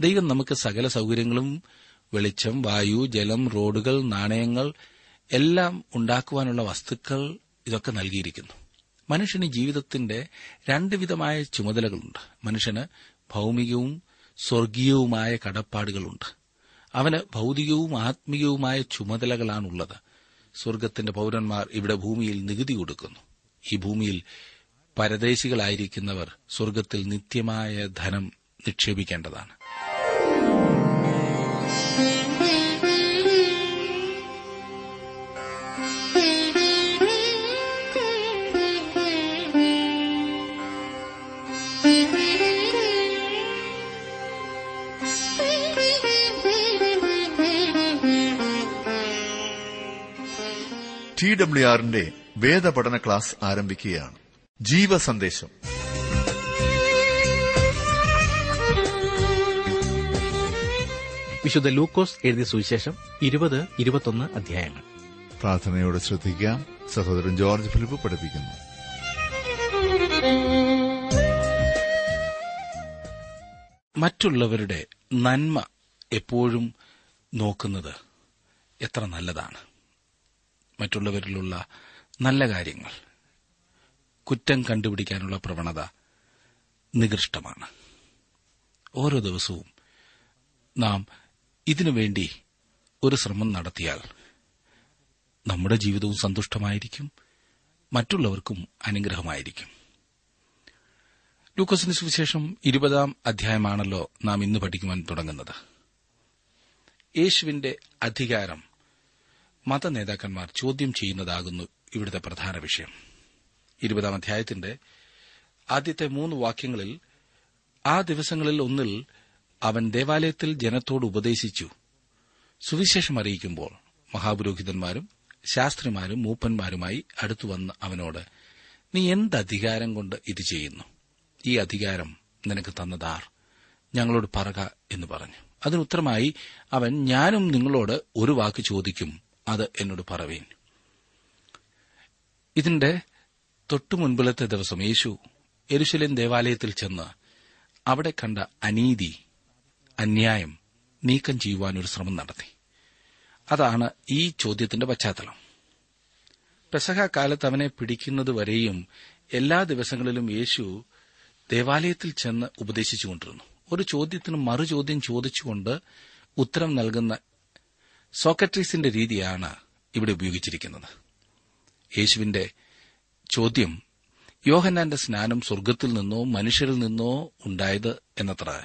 ദൈവം നമുക്ക് സകല സൗകര്യങ്ങളും വെളിച്ചം വായു ജലം റോഡുകൾ നാണയങ്ങൾ എല്ലാം ഉണ്ടാക്കുവാനുള്ള വസ്തുക്കൾ ഇതൊക്കെ നൽകിയിരിക്കുന്നു. മനുഷ്യന് ജീവിതത്തിന്റെ രണ്ട് വിധമായ ചുമതലകളുണ്ട്. മനുഷ്യന് ഭൗമികവും സ്വർഗീയവുമായ കടപ്പാടുകളുണ്ട്. അവന് ഭൗതികവും ആത്മീയവുമായ ചുമതലകളാണുള്ളത്. സ്വർഗത്തിന്റെ പൌരന്മാർ ഇവിടെ ഭൂമിയിൽ നികുതി കൊടുക്കുന്നു. ഈ ഭൂമിയിൽ പരദേശികളായിരിക്കുന്നവർ സ്വർഗത്തിൽ നിത്യമായ ധനം നിക്ഷേപിക്കേണ്ടതാണ്. ടി ഡബ്ല്യു ആറിന്റെ വേദപഠന ക്ലാസ് ആരംഭിക്കുകയാണ്. ജീവസന്ദേശം. വിശുദ്ധ ലൂക്കോസ് എഴുതിയ സുവിശേഷം ഇരുപത് ഇരുപത്തൊന്ന് അധ്യായങ്ങൾ. പ്രാർത്ഥനയോടെ ശ്രദ്ധിക്കാം. സഹോദരൻ ജോർജ് ഫിലിപ്പ് പഠിപ്പിക്കുന്നു. മറ്റുള്ളവരുടെ നന്മ എപ്പോഴും നോക്കുന്നത് എത്ര നല്ലതാണ്. മറ്റുള്ളവരിലുള്ള നല്ല കാര്യങ്ങൾ. കുറ്റം കണ്ടുപിടിക്കാനുള്ള പ്രവണത നികൃഷ്ടമാണ്. ഓരോ ദിവസവും നാം ഇതിനുവേണ്ടി ഒരു ശ്രമം നടത്തിയാൽ നമ്മുടെ ജീവിതവും സന്തുഷ്ടമായിരിക്കും മറ്റുള്ളവർക്കും അനുഗ്രഹമായിരിക്കും. ലൂക്കോസിന് സുവിശേഷം ഇരുപതാം അധ്യായമാണല്ലോ നാം ഇന്ന് പഠിക്കുവാൻ തുടങ്ങുന്നത്. യേശുവിന്റെ അധികാരം മതനേതാക്കന്മാർ ചോദ്യം ചെയ്യുന്നതാകുന്നു ഇവിടുത്തെ പ്രധാന വിഷയം. ഇരുപതാം അധ്യായത്തിന്റെ ആദ്യത്തെ മൂന്ന് വാക്യങ്ങളിൽ ആ ദിവസങ്ങളിൽ ഒന്നിൽ അവൻ ദേവാലയത്തിൽ ജനത്തോട് ഉപദേശിച്ചു. സുവിശേഷം അറിയിക്കുമ്പോൾ മഹാപുരോഹിതന്മാരും ശാസ്ത്രിമാരും മൂപ്പന്മാരുമായി അടുത്തുവന്ന് അവനോട് നീ എന്ത് അധികാരം കൊണ്ട് ഇത് ചെയ്യുന്നു? ഈ അധികാരം നിനക്ക് തന്നതാർ. ഞങ്ങളോട് പറക എന്ന് പറഞ്ഞു. അതിനുത്തരമായി അവൻ ഞാനും നിങ്ങളോട് ഒരു വാക്ക് ചോദിക്കും. അത് എന്നോട് പറവീൻ. ഇതിന്റെ തൊട്ടു മുൻപിലത്തെ ദിവസം യേശു എരുശലേം ദേവാലയത്തിൽ ചെന്ന് അവിടെ കണ്ട അനീതി അന്യായം നീക്കം ചെയ്യുവാൻ ഒരു ശ്രമം നടത്തി. അതാണ് ഈ ചോദ്യത്തിന്റെ പശ്ചാത്തലം. പെസഹ കാലത്ത് അവനെ പിടിക്കുന്നതുവരെയും എല്ലാ ദിവസങ്ങളിലും യേശു ദേവാലയത്തിൽ ചെന്ന് ഉപദേശിച്ചുകൊണ്ടിരുന്നു. ഒരു ചോദ്യത്തിന് മറുചോദ്യം ചോദിച്ചുകൊണ്ട് ഉത്തരം നൽകുന്ന സോക്രട്ടീസിന്റെ രീതിയാണ് ഇവിടെ ഉപയോഗിച്ചിരിക്കുന്നത്. യേശുവിന്റെ ചോദ്യം യോഹന്നാന്റെ സ്നാനം സ്വർഗത്തിൽ നിന്നോ മനുഷ്യരിൽ നിന്നോ ഉണ്ടായത് എന്നത്ര.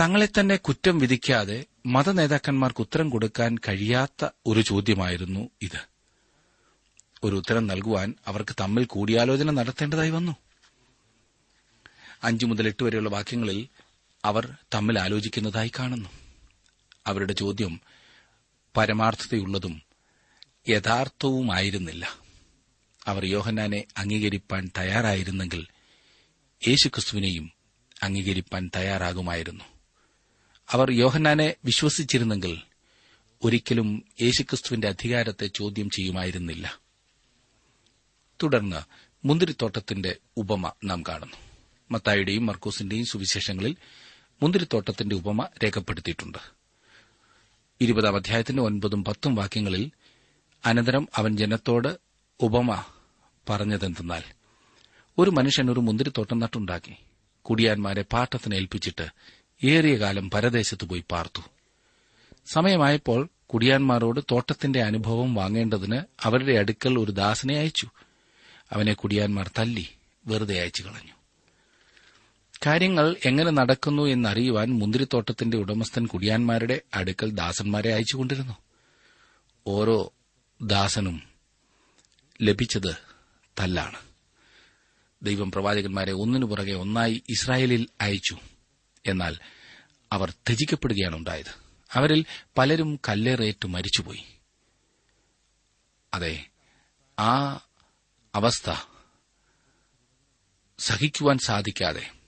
തങ്ങളെ തന്നെ കുറ്റം വിധിക്കാതെ മതനേതാക്കന്മാർക്ക് ഉത്തരം കൊടുക്കാൻ കഴിയാത്ത ഒരു ചോദ്യമായിരുന്നു ഇത്. ഒരു ഉത്തരം നൽകുവാൻ അവർക്ക് തമ്മിൽ കൂടിയാലോചന നടത്തേണ്ടതായി വന്നു. അഞ്ചു മുതൽ എട്ട് വരെയുള്ള വാക്യങ്ങളിൽ അവർ തമ്മിൽ ആലോചിക്കുന്നതായി കാണുന്നു. അവരുടെ ചോദ്യം പരമാർത്ഥതയുള്ളതും യഥാർത്ഥവുമായിരുന്നില്ല. അവർ യോഹന്നാനെ അംഗീകരിപ്പാൻ തയ്യാറായിരുന്നെങ്കിൽ യേശുക്രിസ്തുവിനെയും അംഗീകരിപ്പാൻ തയ്യാറാകുമായിരുന്നു. അവർ യോഹന്നാനെ വിശ്വസിച്ചിരുന്നെങ്കിൽ ഒരിക്കലും യേശുക്രിസ്തുവിന്റെ അധികാരത്തെ ചോദ്യം ചെയ്യുമായിരുന്നില്ല. തുടർന്ന് മുന്തിരിത്തോട്ടത്തിന്റെ ഉപമ നാം കാണുന്നു. മത്തായുടെയും മർക്കൂസിന്റെയും സുവിശേഷങ്ങളിൽ മുന്തിരിത്തോട്ടത്തിന്റെ ഉപമ രേഖപ്പെടുത്തിയിട്ടുണ്ട്. ഇരുപതാം അധ്യായത്തിന്റെ ഒൻപതും പത്തും വാക്യങ്ങളിൽ അനന്തരം അവൻ ജനത്തോട് ഉപമ പറഞ്ഞതെന്തെന്നാൽ ഒരു മനുഷ്യൻ ഒരു മുന്തിരിത്തോട്ടം നട്ടുണ്ടാക്കി കുടിയാന്മാരെ പാട്ടത്തിന് ഏൽപ്പിച്ചിട്ട് ഏറിയ കാലം പരദേശത്ത് പോയി പാർത്തു. സമയമായപ്പോൾ കുടിയാന്മാരോട് തോട്ടത്തിന്റെ അനുഭവം വാങ്ങേണ്ടതിന് അവരുടെ അടുക്കൽ ഒരു ദാസനെ അയച്ചു. അവനെ കുടിയാന്മാർ തല്ലി വെറുതെ അയച്ചു കളഞ്ഞു കാര്യങ്ങൾ എങ്ങനെ നടക്കുന്നു എന്നറിയുവാൻ മുന്തിരിത്തോട്ടത്തിന്റെ ഉടമസ്ഥൻ കുടിയാന്മാരുടെ അടുക്കൽ ദാസന്മാരെ അയച്ചുകൊണ്ടിരുന്നു. ഓരോ ദാസനും ലഭിച്ചത് തല്ലാണ്. ദൈവം പ്രവാചകന്മാരെ ഒന്നിനു പുറകെ ഒന്നായി ഇസ്രായേലിൽ അയച്ചു. എന്നാൽ അവർ ത്യജിക്കപ്പെടുകയാണ് ഉണ്ടായത്. അവരിൽ പലരും കല്ലേറേറ്റ് മരിച്ചുപോയി. അതെ ആ അവസ്ഥ സഹിക്കുവാൻ സാധിക്കാതെ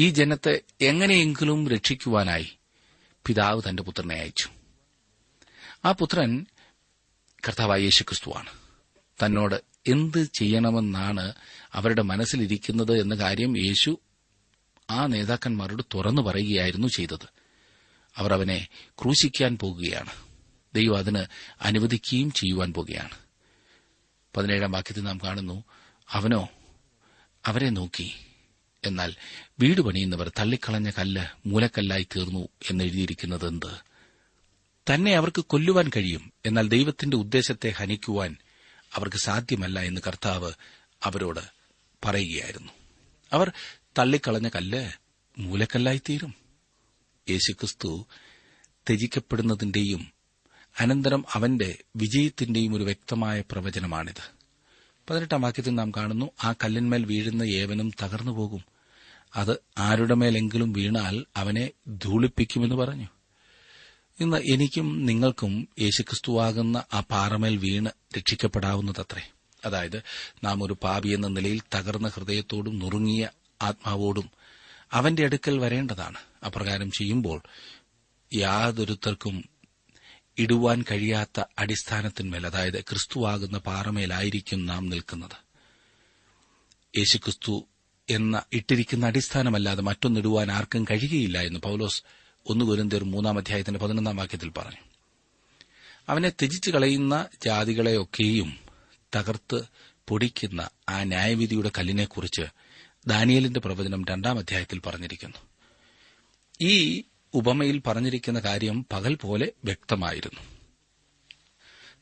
ഈ ജനത്തെ എങ്ങനെയെങ്കിലും രക്ഷിക്കുവാനായി പിതാവ് തന്റെ പുത്രനെ അയച്ചു. ആ പുത്രൻ കർത്താവായ യേശുക്രിസ്തുവാണ്. തന്നോട് എന്ത് ചെയ്യണമെന്നാണ് അവരുടെ മനസ്സിലിരിക്കുന്നത് എന്ന കാര്യം യേശു ആ നേതാക്കന്മാരോട് തുറന്നു പറയുകയായിരുന്നു ചെയ്തത്. അവർ അവനെ ക്രൂശിക്കാൻ പോകുകയാണ്. ദൈവം അതിന് അനുവദിക്കുകയും ചെയ്യുവാൻ പോകുകയാണ്. പതിനേഴാം വാക്യത്തിൽ നാം കാണുന്നു അവനോ അവരെ നോക്കി എന്നാൽ വീട് പണിയുന്നവർ തള്ളിക്കളഞ്ഞ കല്ല് മൂലക്കല്ലായി തീർന്നു എന്നെഴുതിയിരിക്കുന്നത് എന്ത്? തന്നെ അവർക്ക് കൊല്ലുവാൻ കഴിയും എന്നാൽ ദൈവത്തിന്റെ ഉദ്ദേശത്തെ ഹനിക്കുവാൻ അവർക്ക് സാധ്യമല്ല എന്ന് കർത്താവ് അവരോട് പറയുകയായിരുന്നു. അവർ തള്ളിക്കളഞ്ഞ കല്ല് മൂലക്കല്ലായി തീരും. യേശുക്രിസ്തു ത്യജിക്കപ്പെടുന്നതിന്റെയും അനന്തരം അവന്റെ വിജയത്തിന്റെയും ഒരു വ്യക്തമായ പ്രവചനമാണിത്. പതിനെട്ടാം വാക്യത്തിൽ നാം കാണുന്നു ആ കല്ലിന്മേൽ വീഴുന്ന ഏവനും തകർന്നു പോകും. അത് ആരുടെ മേലെങ്കിലും വീണാൽ അവനെ ധൂളിപ്പിക്കുമെന്ന് പറഞ്ഞു. ഇന്ന് എനിക്കും നിങ്ങൾക്കും യേശുക്രിസ്തുവാകുന്ന ആ പാറമേൽ വീണ് രക്ഷിക്കപ്പെടാവുന്നതത്രേ. അതായത് നാം ഒരു പാപി എന്ന നിലയിൽ തകർന്ന ഹൃദയത്തോടും നുറുങ്ങിയ ആത്മാവോടും അവന്റെ അടുക്കൽ വരേണ്ടതാണ്. അപ്രകാരം ചെയ്യുമ്പോൾ യാതൊരുത്തർക്കും ഇടുവാൻ കഴിയാത്ത അടിസ്ഥാനത്തിന്മേൽ അതായത് ക്രിസ്തുവാകുന്ന പാറമേലായിരിക്കും നാം നിൽക്കുന്നത്. യേശുക്രിസ്തു എന്ന ഇട്ടിരിക്കുന്ന അടിസ്ഥാനമല്ലാതെ മറ്റൊന്നിടുവാൻ ആർക്കും കഴിയുകയില്ല എന്ന് പൌലോസ് ഒന്ന് കുരുന്തർ മൂന്നാം അധ്യായത്തിന്റെ പതിനൊന്നാം വാക്യത്തിൽ പറഞ്ഞു. അവനെ ത്യജിച്ചു കളയുന്ന ജാതികളെയൊക്കെയും തകർത്ത് പൊടിക്കുന്ന ആ ന്യായവിധിയുടെ കല്ലിനെക്കുറിച്ച് ദാനിയലിന്റെ പ്രവചനം രണ്ടാം അധ്യായത്തിൽ പറഞ്ഞിരിക്കുന്നു. ഈ ഉപമയിൽ പറഞ്ഞിരിക്കുന്ന കാര്യം പകൽ പോലെ വ്യക്തമായിരുന്നു.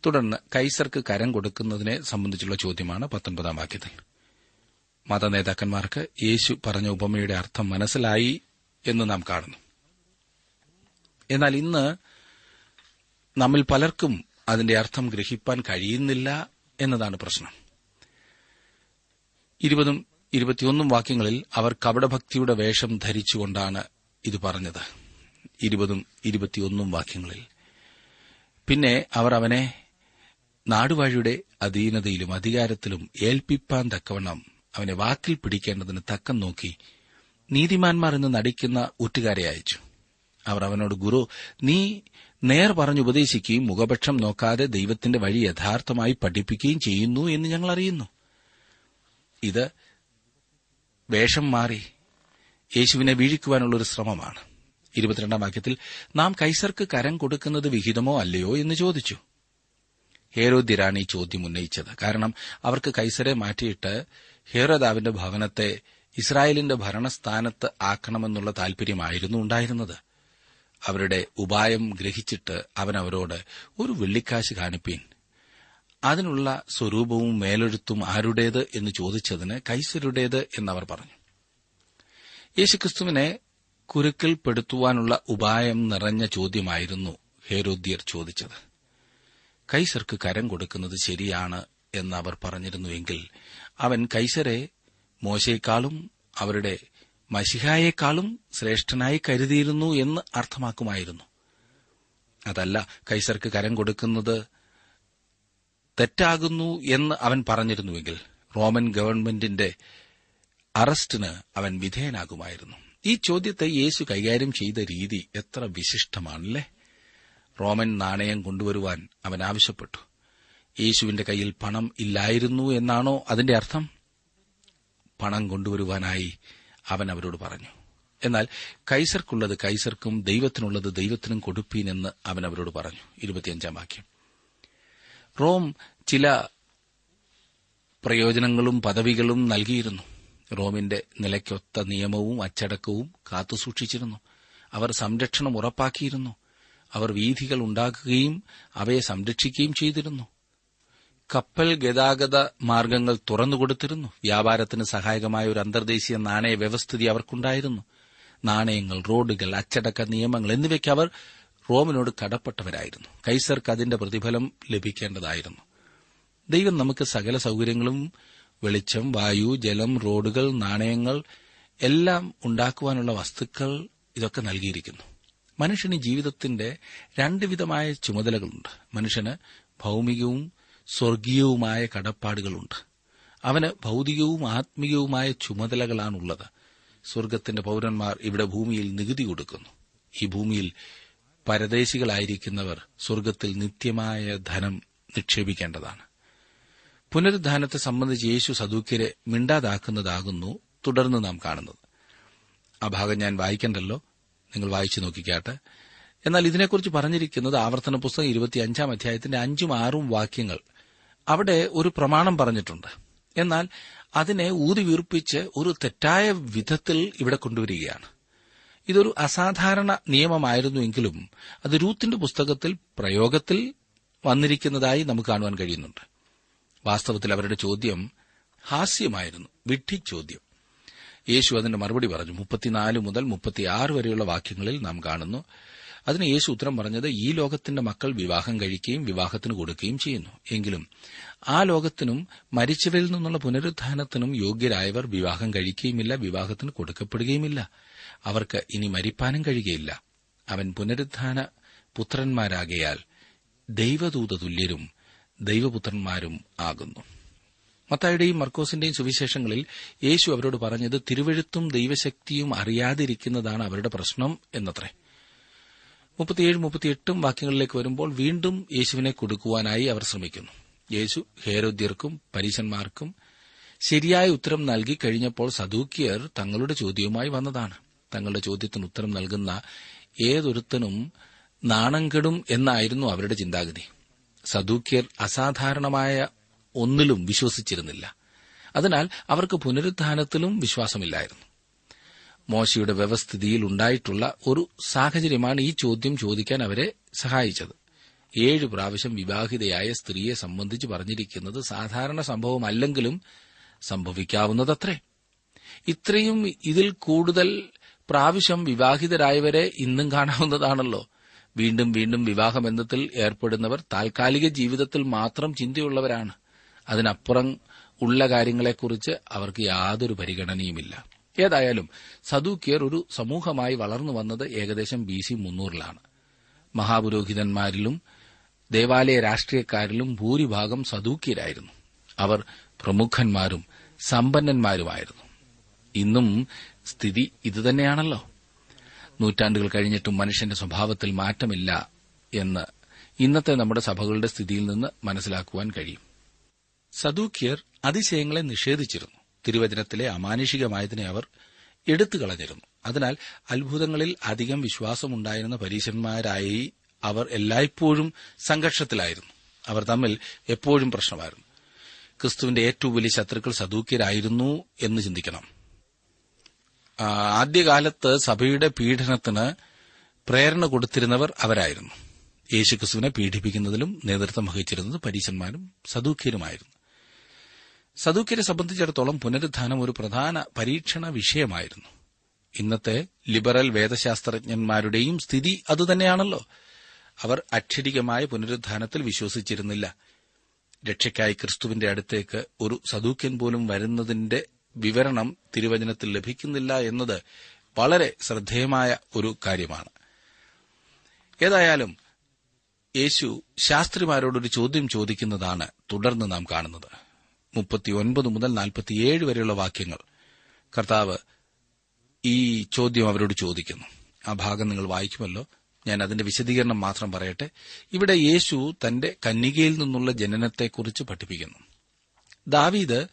തുടർന്ന് കൈസർക്ക് കരം കൊടുക്കുന്നതിനെ സംബന്ധിച്ചുള്ള ചോദ്യമാണ് പത്തൊൻപതാം വാക്യത്തിൽ. മതനേതാക്കന്മാർക്ക് യേശു പറഞ്ഞ ഉപമയുടെ അർത്ഥം മനസ്സിലായി എന്ന് നാം കാണുന്നു. എന്നാൽ ഇന്ന് നമ്മിൽ പലർക്കും അതിന്റെ അർത്ഥം ഗ്രഹിപ്പാൻ കഴിയുന്നില്ല എന്നതാണ് പ്രശ്നം. ഇരുപതും ഇരുപത്തിയൊന്നും വാക്യങ്ങളിൽ അവർ കപടഭക്തിയുടെ വേഷം ധരിച്ചുകൊണ്ടാണ് ഇത് പറഞ്ഞത്. ഇരുപതും ഇരുപത്തിയൊന്നും വാക്യങ്ങളിൽ. പിന്നെ അവർ അവനെ നാടുവാഴിയുടെ അധീനതയിലും അധികാരത്തിലും ഏൽപ്പിപ്പാൻ തക്കവണ്ണം അവനെ വാക്കിൽ പിടിക്കേണ്ടതിന് തക്കം നോക്കി നീതിമാന്മാർ എന്ന് നടിക്കുന്ന ഒറ്റുകാരെ അയച്ചു. അവർ അവനോട് ഗുരു നീ നേർ പറഞ്ഞുപദേശിക്കുകയും മുഖപക്ഷം നോക്കാതെ ദൈവത്തിന്റെ വഴി യഥാർത്ഥമായി പഠിപ്പിക്കുകയും ചെയ്യുന്നു എന്ന് ഞങ്ങൾ അറിയുന്നു. ഇത് വേഷം മാറി യേശുവിനെ വീഴിക്കുവാനുള്ള ഒരു ശ്രമമാണ്. ഇരുപത്തിരണ്ടാം വാക്യത്തിൽ നാം കൈസർക്ക് കരം കൊടുക്കുന്നത് വിഹിതമോ അല്ലയോ എന്ന് ചോദിച്ചു. ഹേരോദ്യരാണ് ഈ ചോദ്യം ഉന്നയിച്ചത്. കാരണം അവർക്ക് കൈസരെ മാറ്റിയിട്ട് ഹേറോദാവിന്റെ ഭവനത്തെ ഇസ്രായേലിന്റെ ഭരണസ്ഥാനത്ത് ആക്കണമെന്നുള്ള താൽപര്യമായിരുന്നു ഉണ്ടായിരുന്നത്. അവരുടെ ഉപായം ഗ്രഹിച്ചിട്ട് അവൻ അവരോട് ഒരു വെള്ളിക്കാശ് കാണിപ്പീൻ. അതിനുള്ള സ്വരൂപവും മേലെഴുത്തും ആരുടേത് എന്ന് ചോദിച്ചതിന് കൈസരുടേത് എന്നവർ പറഞ്ഞു. യേശുക്രിസ്തുവിനെ കുരുക്കിൽപ്പെടുത്തുവാനുള്ള ഉപായം നിറഞ്ഞ ചോദ്യമായിരുന്നു ഹേരോദ്യർ ചോദിച്ചത്. കൈസർക്ക് കരം കൊടുക്കുന്നത് ശരിയാണ് എന്ന് അവർ പറഞ്ഞിരുന്നുവെങ്കിൽ അവൻ കൈസരെ മോശയെക്കാളും അവരുടെ മഷിഹായേക്കാളും ശ്രേഷ്ഠനായി കരുതിയിരുന്നു എന്ന് അർത്ഥമാക്കുമായിരുന്നു. അതല്ല കൈസർക്ക് കരം കൊടുക്കുന്നത് തെറ്റാകുന്നു എന്ന് അവൻ പറഞ്ഞിരുന്നുവെങ്കിൽ റോമൻ ഗവൺമെന്റിന്റെ അറസ്റ്റിന് അവൻ വിധേയനാകുമായിരുന്നു. ഈ ചോദ്യത്തെ യേശു കൈകാര്യം ചെയ്ത രീതി എത്ര വിശിഷ്ടമാണല്ലേ? റോമൻ നാണയം കൊണ്ടുവരുവാൻ അവൻ ആവശ്യപ്പെട്ടു. യേശുവിന്റെ കയ്യിൽ പണം ഇല്ലായിരുന്നു എന്നാണോ അതിന്റെ അർത്ഥം? പണം കൊണ്ടുവരുവാനായി അവൻ അവരോട് പറഞ്ഞു. എന്നാൽ കൈസർക്കുള്ളത് കൈസർക്കും ദൈവത്തിനുള്ളത് ദൈവത്തിനും കൊടുപ്പീനെന്ന് അവൻ അവരോട് പറഞ്ഞു. ഇരുപത്തിയഞ്ചാം വാക്യം. റോം ചില പ്രയോജനങ്ങളും പദവികളും നൽകിയിരുന്നു. റോമിന്റെ നിലയ്ക്കൊത്ത നിയമവും അച്ചടക്കവും കാത്തുസൂക്ഷിച്ചിരുന്നു. അവർ സംരക്ഷണം ഉറപ്പാക്കിയിരുന്നു. അവർ വീഥികൾ ഉണ്ടാക്കുകയും അവയെ സംരക്ഷിക്കുകയും ചെയ്തിരുന്നു. കപ്പൽ ഗതാഗത മാർഗങ്ങൾ തുറന്നുകൊടുത്തിരുന്നു വ്യാപാരത്തിന് സഹായകമായ ഒരു അന്തർദേശീയ നാണയ വ്യവസ്ഥിതി അവർക്കുണ്ടായിരുന്നു. നാണയങ്ങൾ റോഡുകൾ അച്ചടക്ക നിയമങ്ങൾ എന്നിവയ്ക്ക് അവർ റോമിനോട് കടപ്പെട്ടവരായിരുന്നു. കൈസർക്ക് അതിന്റെ പ്രതിഫലം ലഭിക്കേണ്ടതായിരുന്നു. ദൈവം നമുക്ക് സകല സൌകര്യങ്ങളും വെളിച്ചം വായു ജലം റോഡുകൾ നാണയങ്ങൾ എല്ലാം ഉണ്ടാക്കുവാനുള്ള വസ്തുക്കൾ ഇതൊക്കെ നൽകിയിരിക്കുന്നു. മനുഷ്യന് ജീവിതത്തിന്റെ രണ്ട് വിധമായ ചുമതലകളുണ്ട്. മനുഷ്യന് ഭൌമികവും സ്വർഗീയവുമായ കടപ്പാടുകളുണ്ട്. അവന് ഭൌതികവും ആത്മീയവുമായ ചുമതലകളാണുള്ളത്. സ്വർഗത്തിന്റെ പൌരന്മാർ ഇവിടെ ഭൂമിയിൽ നികുതി കൊടുക്കുന്നു. ഈ ഭൂമിയിൽ പരദേശികളായിരിക്കുന്നവർ സ്വർഗത്തിൽ നിത്യമായ ധനം നിക്ഷേപിക്കേണ്ടതാണ്. പുനരുദ്ധാനത്തെ സംബന്ധിച്ച് യേശു സദൂക്യരെ മിണ്ടാതാക്കുന്നതാകുന്നു തുടർന്ന് നാം കാണുന്നത്. ആ ഭാഗം ഞാൻ വായിക്കണ്ടല്ലോ? നിങ്ങൾ വായിച്ചു നോക്കിക്കാട്ടെ. എന്നാൽ ഇതിനെക്കുറിച്ച് പറഞ്ഞിരിക്കുന്നത് ആവർത്തന പുസ്തകം ഇരുപത്തിയഞ്ചാം അധ്യായത്തിന്റെ അഞ്ചും ആറും വാക്യങ്ങൾ. അവിടെ ഒരു പ്രമാണം പറഞ്ഞിട്ടുണ്ട്. എന്നാൽ അതിനെ ഊതി വീർപ്പിച്ച് ഒരു തെറ്റായ വിധത്തിൽ ഇവിടെ കൊണ്ടുവരികയാണ്. ഇതൊരു അസാധാരണ നിയമമായിരുന്നുവെങ്കിലും അത് രൂത്തിന്റെ പുസ്തകത്തിൽ പ്രയോഗത്തിൽ വന്നിരിക്കുന്നതായി നമുക്ക് കാണുവാൻ കഴിയുന്നുണ്ട്. വാസ്തവത്തിൽ അവരുടെ ചോദ്യം ഹാസ്യമായിരുന്നു വിഡ്ഢി ചോദ്യം. യേശു അതിന്റെ മറുപടി പറഞ്ഞു. മുപ്പത്തിനാല് മുതൽ മുപ്പത്തിയാറ് വരെയുള്ള വാക്യങ്ങളിൽ നാം കാണുന്നു. അതിന് യേശു ഉത്തരം പറഞ്ഞത് ഈ ലോകത്തിന്റെ മക്കൾ വിവാഹം കഴിക്കുകയും വിവാഹത്തിന് കൊടുക്കുകയും ചെയ്യുന്നു. എങ്കിലും ആ ലോകത്തിനും മരിച്ചവരിൽ നിന്നുള്ള പുനരുദ്ധാനത്തിനും യോഗ്യരായവർ വിവാഹം കഴിക്കുകയുമില്ല വിവാഹത്തിന് കൊടുക്കപ്പെടുകയുമില്ല. അവർക്ക് ഇനി മരിപ്പാനും കഴിയുകയില്ല. അവൻ പുനരുദ്ധാന പുത്രന്മാരാകയാൽ ദൈവദൂത തുല്യരും ദൈവപുത്രന്മാരും ആകുന്നു. മത്തായുടെയും മർക്കോസിന്റെയും സുവിശേഷങ്ങളിൽ യേശു അവരോട് പറഞ്ഞത് തിരുവഴുത്തും ദൈവശക്തിയും അറിയാതിരിക്കുന്നതാണ് അവരുടെ പ്രശ്നം എന്നത്രേ. മുപ്പത്തിയേഴ് മുപ്പത്തിയെട്ടും വാക്യങ്ങളിലേക്ക് വരുമ്പോൾ വീണ്ടും യേശുവിനെ കൊടുക്കുവാനായി അവർ ശ്രമിക്കുന്നു. യേശു ഹേരോദ്യർക്കും പരീശന്മാർക്കും ശരിയായ ഉത്തരം നൽകി കഴിഞ്ഞപ്പോൾ സദൂക്കിയർ തങ്ങളുടെ ചോദ്യവുമായി വന്നതാണ്. തങ്ങളുടെ ചോദ്യത്തിന് ഉത്തരം നൽകുന്ന ഏതൊരുത്തനും നാണം കെടും എന്നായിരുന്നു അവരുടെ ചിന്താഗതി. സദൂക്യർ അസാധാരണമായ ഒന്നിലും വിശ്വസിച്ചിരുന്നില്ല. അതിനാൽ അവർക്ക് പുനരുത്ഥാനത്തിലും വിശ്വാസമില്ലായിരുന്നു. മോശയുടെ വ്യവസ്ഥിതിയിൽ ഉണ്ടായിട്ടുള്ള ഒരു സാഹചര്യമാണ് ഈ ചോദ്യം ചോദിക്കാൻ അവരെ സഹായിച്ചത്. ഏഴ് പ്രാവശ്യം വിവാഹിതയായ സ്ത്രീയെ സംബന്ധിച്ച് പറഞ്ഞിരിക്കുന്നത് സാധാരണ സംഭവമല്ലെങ്കിലും സംഭവിക്കാവുന്നതത്രേ. ഇത്രയും ഇതിൽ കൂടുതൽ പ്രാവശ്യം വിവാഹിതരായവരെ ഇന്നും കാണാവുന്നതാണല്ലോ. വീണ്ടും വീണ്ടും വിവാഹബന്ധത്തിൽ ഏർപ്പെടുന്നവർ താൽക്കാലിക ജീവിതത്തിൽ മാത്രം ചിന്തയുള്ളവരാണ്. അതിനപ്പുറം ഉള്ള കാര്യങ്ങളെക്കുറിച്ച് അവർക്ക് യാതൊരു പരിഗണനയുമില്ല. ഏതായാലും സദൂക്കിയർ ഒരു സമൂഹമായി വളർന്നു വന്നത് ഏകദേശം ബി സി മുന്നൂറിലാണ്. മഹാപുരോഹിതന്മാരിലും ദേവാലയ രാഷ്ട്രീയക്കാരിലും ഭൂരിഭാഗം സദൂക്കിയരായിരുന്നു അവർ പ്രമുഖന്മാരും സമ്പന്നന്മാരുമായിരുന്നു. ഇന്നും സ്ഥിതി ഇതുതന്നെയാണല്ലോ. നൂറ്റാണ്ടുകൾ കഴിഞ്ഞിട്ടും മനുഷ്യന്റെ സ്വഭാവത്തിൽ മാറ്റമില്ല എന്ന് ഇന്നത്തെ നമ്മുടെ സഭകളുടെ സ്ഥിതിയിൽ നിന്ന് മനസ്സിലാക്കുവാൻ കഴിയും. സദൂക്യർ അതിശയങ്ങളെ നിഷേധിച്ചിരുന്നു. തിരുവചനത്തിലെ അമാനുഷികമായതിനെ അവർ എടുത്തുകളഞ്ഞിരുന്നു. അതിനാൽ അത്ഭുതങ്ങളിൽ അധികം വിശ്വാസമുണ്ടായിരുന്ന പരീശന്മാരായി അവർ എല്ലായ്പ്പോഴും സംഘർഷത്തിലായിരുന്നു. അവർ തമ്മിൽ എപ്പോഴും പ്രശ്നമായിരുന്നു. ക്രിസ്തുവിന്റെ ഏറ്റവും വലിയ ശത്രുക്കൾ സദൂക്യരായിരുന്നു എന്ന് ചിന്തിക്കണം. ആദ്യകാലത്ത് സഭയുടെ പീഡനത്തിന് പ്രേരണ കൊടുത്തിരുന്നവർ അവരായിരുന്നു. യേശുക്രിസ്തുവിനെ പീഡിപ്പിക്കുന്നതിലും നേതൃത്വം വഹിച്ചിരുന്നത് പരീശന്മാരും സദൂക്യരുമായിരുന്നു സദൂക്യരെ സംബന്ധിച്ചിടത്തോളം പുനരുദ്ധാനം ഒരു പ്രധാന പരീക്ഷണ വിഷയമായിരുന്നു. ഇന്നത്തെ ലിബറൽ വേദശാസ്ത്രജ്ഞന്മാരുടെയും സ്ഥിതി അതുതന്നെയാണല്ലോ. അവർ അക്ഷരികമായ പുനരുദ്ധാനത്തിൽ വിശ്വസിച്ചിരുന്നില്ല. രക്ഷയ്ക്കായി ക്രിസ്തുവിന്റെ അടുത്തേക്ക് ഒരു സദൂക്യൻ പോലും വരുന്നതിന്റെ വിവരണം തിരുവചനത്തിൽ ലഭിക്കുന്നില്ല എന്നത് വളരെ ശ്രദ്ധേയമായ ഒരു കാര്യമാണ്. ഏതായാലും യേശു ശാസ്ത്രിമാരോടൊരു ചോദ്യം ചോദിക്കുന്നതാണ് തുടർന്ന് നാം കാണുന്നത്. മുപ്പത്തിയൊൻപത് മുതൽ നാൽപ്പത്തിയേഴ് വരെയുള്ള വാക്യങ്ങൾ. കർത്താവ് ഈ ചോദ്യം അവരോട് ചോദിക്കുന്നു. ആ ഭാഗം നിങ്ങൾ വായിക്കുമല്ലോ. ഞാൻ അതിന്റെ വിശദീകരണം മാത്രം പറയട്ടെ. ഇവിടെ യേശു തന്റെ കന്യകയിൽ നിന്നുള്ള ജനനത്തെക്കുറിച്ച് പഠിപ്പിക്കുന്നു. ദാവീദ്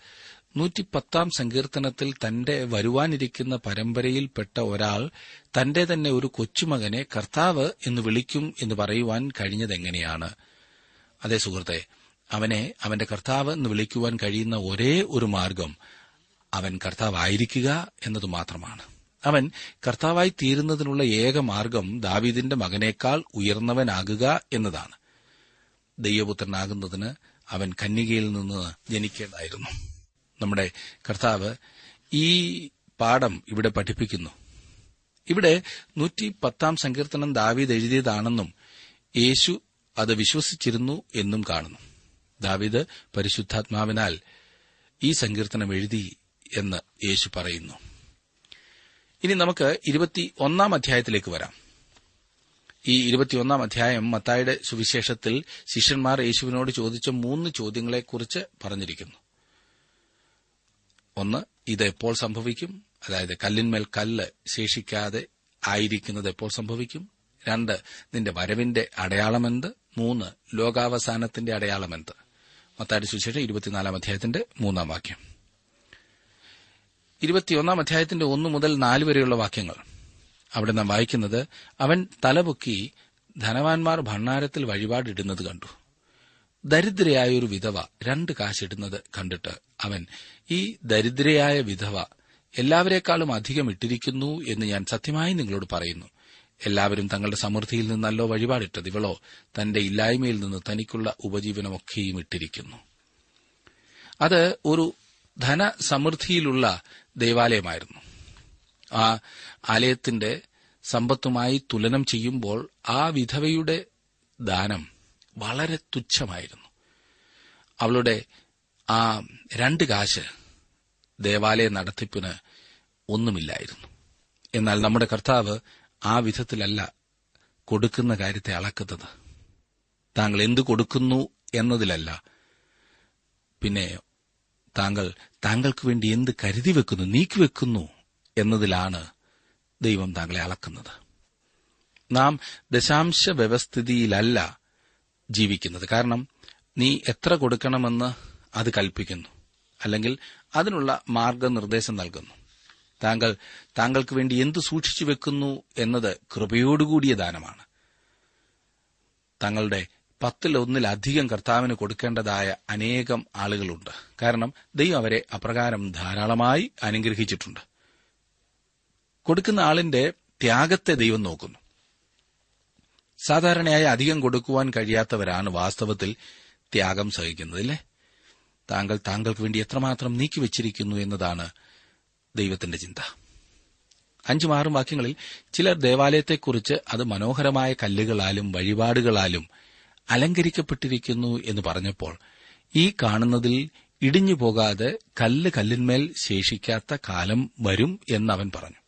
നൂറ്റിപ്പത്താം സങ്കീർത്തനത്തിൽ തന്റെ വരുവാനിരിക്കുന്ന പരമ്പരയിൽപ്പെട്ട ഒരാൾ തന്റെ തന്നെ ഒരു കൊച്ചുമകനെ കർത്താവ് എന്ന് വിളിക്കും എന്ന് പറയുവാൻ കഴിഞ്ഞതെങ്ങനെയാണ്? അതേ സുഹൃത്തെ അവനെ അവന്റെ കർത്താവ് എന്ന് വിളിക്കുവാൻ കഴിയുന്ന ഒരേ ഒരു മാർഗം അവൻ കർത്താവായിരിക്കുക എന്നത് മാത്രമാണ്. അവൻ കർത്താവായി തീരുന്നതിനുള്ള ഏക മാർഗം ദാവീദിന്റെ മകനേക്കാൾ ഉയർന്നവനാകുക എന്നതാണ്. ദൈവപുത്രനാകുന്നതിന് അവൻ കന്യകയിൽ നിന്ന് ജനിക്കേണ്ടായിരുന്നു നമ്മുടെ കർത്താവ് ഈ പാഠം ഇവിടെ പഠിപ്പിക്കുന്നു. ഇവിടെ നൂറ്റി പത്താം സങ്കീർത്തനം ദാവീദ് എഴുതിയതാണെന്നും യേശു അത് വിശ്വസിച്ചിരുന്നു എന്നും കാണുന്നു. ദാവീദ് പരിശുദ്ധാത്മാവിനാൽ ഈ സങ്കീർത്തനം എഴുതി എന്ന് യേശു പറയുന്നു. ഇനി നമുക്ക് ഇരുപത്തി ഒന്നാം അധ്യായത്തിലേക്ക് വരാം. ഈ ഇരുപത്തിയൊന്നാം അധ്യായം മത്തായുടെ സുവിശേഷത്തിൽ ശിഷ്യന്മാർ യേശുവിനോട് ചോദിച്ച മൂന്ന് ചോദ്യങ്ങളെക്കുറിച്ച് പറഞ്ഞിരിക്കുന്നു. ഒന്ന് ഇത് എപ്പോൾ സംഭവിക്കും? അതായത് കല്ലിന്മേൽ കല്ല് ശേഷിക്കാതെ ആയിരിക്കുന്നത് എപ്പോൾ സംഭവിക്കും? രണ്ട് നിന്റെ വരവിന്റെ അടയാളമെന്ത് മൂന്ന് ലോകാവസാനത്തിന്റെ അടയാളമെന്ത് മത്താടി സുശേഷം ഇരുപത്തിനാലാം അധ്യായത്തിന്റെ മൂന്നാം വാക്യം. ഇരുപത്തിയൊന്നാം അധ്യായത്തിന്റെ ഒന്നു മുതൽ നാല് വരെയുള്ള വാക്യങ്ങൾ. അവിടെ നാം വായിക്കുന്നത് അവൻ തലപൊക്കി ധനവാന്മാർ ഭണ്ണാരത്തിൽ വഴിപാടിടുന്നത് കണ്ടു. ദരിദ്രയായ ഒരു വിധവ രണ്ട് കാശിടുന്നത് കണ്ടിട്ട് അവൻ ഈ ദരിദ്രയായ വിധവ എല്ലാവരെക്കാളും അധികം ഇട്ടിരിക്കുന്നു എന്ന് ഞാൻ സത്യമായി നിങ്ങളോട് പറയുന്നു. എല്ലാവരും തങ്ങളുടെ സമൃദ്ധിയിൽ നിന്നല്ലോ വഴിപാടിട്ടത്. ഇവളോ തന്റെ ഇല്ലായ്മയിൽ നിന്ന് തനിക്കുള്ള ഉപജീവനമൊക്കെയും ഇട്ടിരിക്കുന്നു. അത് ഒരു ധനസമൃദ്ധിയിലുള്ള ദേവാലയമായിരുന്നു. ആ ആലയത്തിന്റെ സമ്പത്തുമായി തുലനം ചെയ്യുമ്പോൾ ആ വിധവയുടെ ദാനം വളരെ തുച്ഛമായിരുന്നു. അവളുടെ ആ രണ്ട് കാശ് ദേവാലയ നടത്തിപ്പിന് ഒന്നുമില്ലായിരുന്നു. എന്നാൽ നമ്മുടെ കർത്താവ് ആ വിധത്തിലല്ല കൊടുക്കുന്ന കാര്യത്തെ അളക്കുന്നത്. താങ്കൾ എന്തു കൊടുക്കുന്നു എന്നതിലല്ല. പിന്നെ താങ്കൾ താങ്കൾക്ക് വേണ്ടി എന്ത് കരുതി വെക്കുന്നു നീക്കിവെക്കുന്നു എന്നതിലാണ് ദൈവം താങ്കളെ അളക്കുന്നത്. നാം ദശാംശ വ്യവസ്ഥിതിയിലല്ല ജീവിക്കുന്നത്. കാരണം നീ എത്ര കൊടുക്കണമെന്ന് അത് കൽപ്പിക്കുന്നു. അല്ലെങ്കിൽ അതിനുള്ള മാർഗനിർദ്ദേശം നൽകുന്നു. താങ്കൾ താങ്കൾക്ക് വേണ്ടി എന്തു സൂക്ഷിച്ചു വെക്കുന്നു എന്നത് കൃപയോടുകൂടിയ ദാനമാണ്. തങ്ങളുടെ പത്തിലൊന്നിലധികം കർത്താവിന് കൊടുക്കേണ്ടതായ അനേകം ആളുകളുണ്ട്. കാരണം ദൈവം അവരെ അപ്രകാരം ധാരാളമായി അനുഗ്രഹിച്ചിട്ടുണ്ട്. കൊടുക്കുന്ന ആളിന്റെ ത്യാഗത്തെ ദൈവം നോക്കുന്നു. സാധാരണയായി അധികം കൊടുക്കുവാൻ കഴിയാത്തവരാണ് വാസ്തവത്തിൽ ത്യാഗം സഹിക്കുന്നത് അല്ലേ താങ്കൾ താങ്കൾക്ക് വേണ്ടി എത്രമാത്രം നീക്കിവച്ചിരിക്കുന്നു എന്നതാണ് ദൈവത്തിന്റെ ചിന്ത. അഞ്ചും ആറും വാക്യങ്ങളിൽ ചിലർ ദേവാലയത്തെക്കുറിച്ച് അത് മനോഹരമായ കല്ലുകളാലും വഴിപാടുകളാലും അലങ്കരിക്കപ്പെട്ടിരിക്കുന്നു എന്ന് പറഞ്ഞപ്പോൾ ഈ കാണുന്നതിൽ ഇടിഞ്ഞു പോകാതെ കല്ല് കല്ലിന്മേൽ ശേഷിക്കാത്ത കാലം വരും എന്നവൻ പറഞ്ഞു.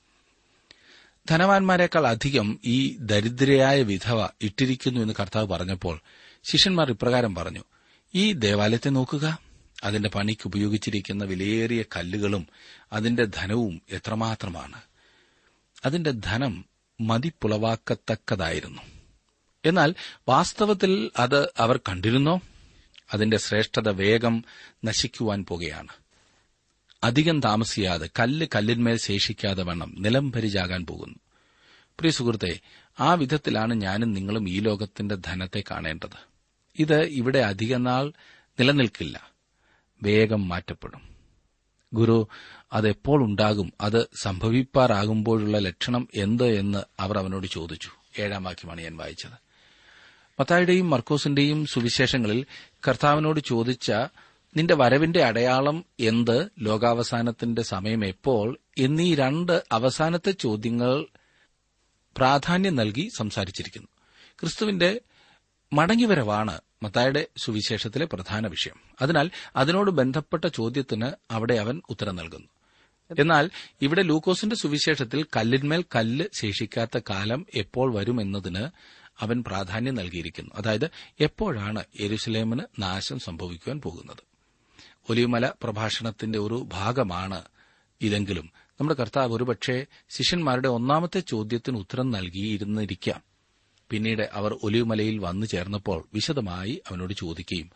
ധനവാന്മാരെക്കാൾ അധികം ഈ ദരിദ്രയായ വിധവ ഇട്ടിരിക്കുന്നു എന്ന് കർത്താവ് പറഞ്ഞപ്പോൾ ശിഷ്യന്മാർ ഇപ്രകാരം പറഞ്ഞു ഈ ദേവാലയത്തെ നോക്കുക. അതിന്റെ പണിക്ക് ഉപയോഗിച്ചിരിക്കുന്ന വിലയേറിയ കല്ലുകളും അതിന്റെ ധനവും എത്രമാത്രമാണ്. അതിന്റെ ധനം മതിപ്പുളവാക്കത്തക്കതായിരുന്നു. എന്നാൽ വാസ്തവത്തിൽ അത് അവർ കണ്ടിരുന്നോ? അതിന്റെ ശ്രേഷ്ഠത വേഗം നശിക്കുവാൻ പോകുകയാണ്. അധികം താമസിയാതെ കല്ല് കല്ലിന്മേൽ ശേഷിക്കാതെ വണ്ണം നിലം പരിചാകാൻ പോകുന്നു. പ്രിയ സുഹൃത്തെ ആ വിധത്തിലാണ് ഞാനും നിങ്ങളും ഈ ലോകത്തിന്റെ ധനത്തെ കാണേണ്ടത്. ഇത് ഇവിടെ അധികനാൾ നിലനിൽക്കില്ല. വേഗം മാറ്റപ്പെടും. ഗുരു അതെപ്പോൾ ഉണ്ടാകും? അത് സംഭവിപ്പാറാകുമ്പോഴുള്ള ലക്ഷണം എന്ത് എന്ന് അവർ അവനോട് ചോദിച്ചു. ഏഴാം വാക്യമാണ് ഞാൻ വായിച്ചത്. മത്തായുടെയും മർക്കോസിന്റെയും സുവിശേഷങ്ങളിൽ കർത്താവിനോട് ചോദിച്ച നിന്റെ വരവിന്റെ അടയാളം എന്ത്? ലോകാവസാനത്തിന്റെ സമയം എപ്പോൾ? എന്നീ രണ്ട് അവസാനത്തെ ചോദ്യങ്ങൾ പ്രാധാന്യം നൽകി സംസാരിച്ചിരിക്കുന്നു. ക്രിസ്തുവിന്റെ മടങ്ങിവരവാണ് മത്തായുടെ സുവിശേഷത്തിലെ പ്രധാന വിഷയം. അതിനാൽ അതിനോട് ബന്ധപ്പെട്ട ചോദ്യത്തിന് അവിടെ അവൻ ഉത്തരം നൽകുന്നു. എന്നാൽ ഇവിടെ ലൂക്കോസിന്റെ സുവിശേഷത്തിൽ കല്ലിന്മേൽ കല്ല് ശേഷിക്കാത്ത കാലം എപ്പോൾ വരുമെന്നതിന് അവൻ പ്രാധാന്യം നൽകിയിരിക്കുന്നു. അതായത് എപ്പോഴാണ് യെരുസലേമിന് നാശം സംഭവിക്കുവാൻ പോകുന്നത്? ഒലിവുമല പ്രഭാഷണത്തിന്റെ ഒരു ഭാഗമാണ് ഇതെങ്കിലും നമ്മുടെ കർത്താവ് ഒരുപക്ഷെ ശിഷ്യന്മാരുടെ ഒന്നാമത്തെ ചോദ്യത്തിന് ഉത്തരം നൽകിയിരുന്നിരിക്കാം. പിന്നീട് അവർ ഒലിവുമലയിൽ വന്നു ചേർന്നപ്പോൾ വിശദമായി അവനോട് ചോദിക്കുകയും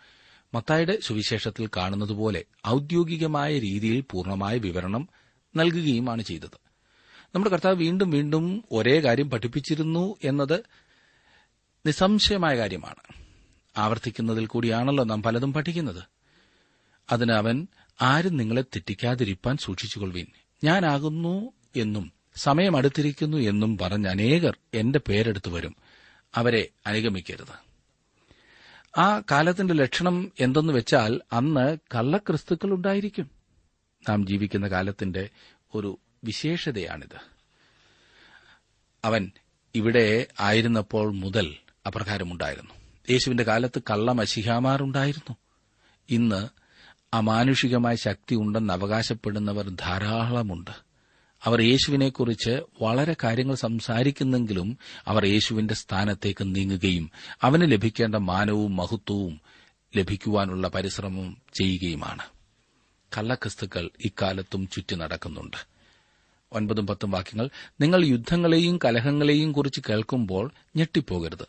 മത്തായുടെ സുവിശേഷത്തിൽ കാണുന്നതുപോലെ ഔദ്യോഗികമായ രീതിയിൽ പൂർണമായ വിവരണം നൽകുകയുമാണ് ചെയ്തത്. നമ്മുടെ കർത്താവ് വീണ്ടും വീണ്ടും ഒരേ കാര്യം പഠിപ്പിച്ചിരുന്നു എന്നത് നിസ്സംശയമായ കാര്യമാണ്. ആവർത്തിക്കുന്നതിൽ കൂടിയാണല്ലോ നാം പലതും പഠിക്കുന്നത്. അതിന് അവൻ ആരും നിങ്ങളെ തെറ്റിക്കാതിരിപ്പാൻ സൂക്ഷിച്ചുകൊള്ളുവീൻ. ഞാനാകുന്നു എന്നും സമയം അടുത്തിരിക്കുന്നു എന്നും പറഞ്ഞ് അനേകർ എന്റെ പേരെടുത്തു വരും. അവരെ അനുഗമിക്കരുത്. ആ കാലത്തിന്റെ ലക്ഷണം എന്തെന്ന് വെച്ചാൽ അന്ന് കള്ളക്രിസ്തുക്കൾ ഉണ്ടായിരിക്കും നാം ജീവിക്കുന്ന കാലത്തിന്റെ ഒരു വിശേഷതയാണിത്. അവൻ ഇവിടെ ആയിരുന്നപ്പോൾ മുതൽ അപ്രകാരമുണ്ടായിരുന്നു. യേശുവിന്റെ കാലത്ത് കള്ളമശിഹാമാർ ഉണ്ടായിരുന്നു. ഇന്ന് അമാനുഷികമായ ശക്തി ഉണ്ടെന്ന് അവകാശപ്പെടുന്നവർ ധാരാളമുണ്ട്. അവർ യേശുവിനെക്കുറിച്ച് വളരെ കാര്യങ്ങൾ സംസാരിക്കുന്നെങ്കിലും അവർ യേശുവിന്റെ സ്ഥാനത്തേക്ക് നീങ്ങുകയും അവന് ലഭിക്കേണ്ട മാനവും മഹത്വവും ലഭിക്കുവാനുള്ള പരിശ്രമം ചെയ്യുകയുമാണ്. കള്ളക്രിസ്തുക്കൾ ഇക്കാലത്തും ചുറ്റി നടക്കുന്നുണ്ട്. ഒൻപതും പത്തും വാക്യങ്ങൾ നിങ്ങൾ യുദ്ധങ്ങളെയും കലഹങ്ങളെയും കുറിച്ച് കേൾക്കുമ്പോൾ ഞെട്ടിപ്പോകരുത്.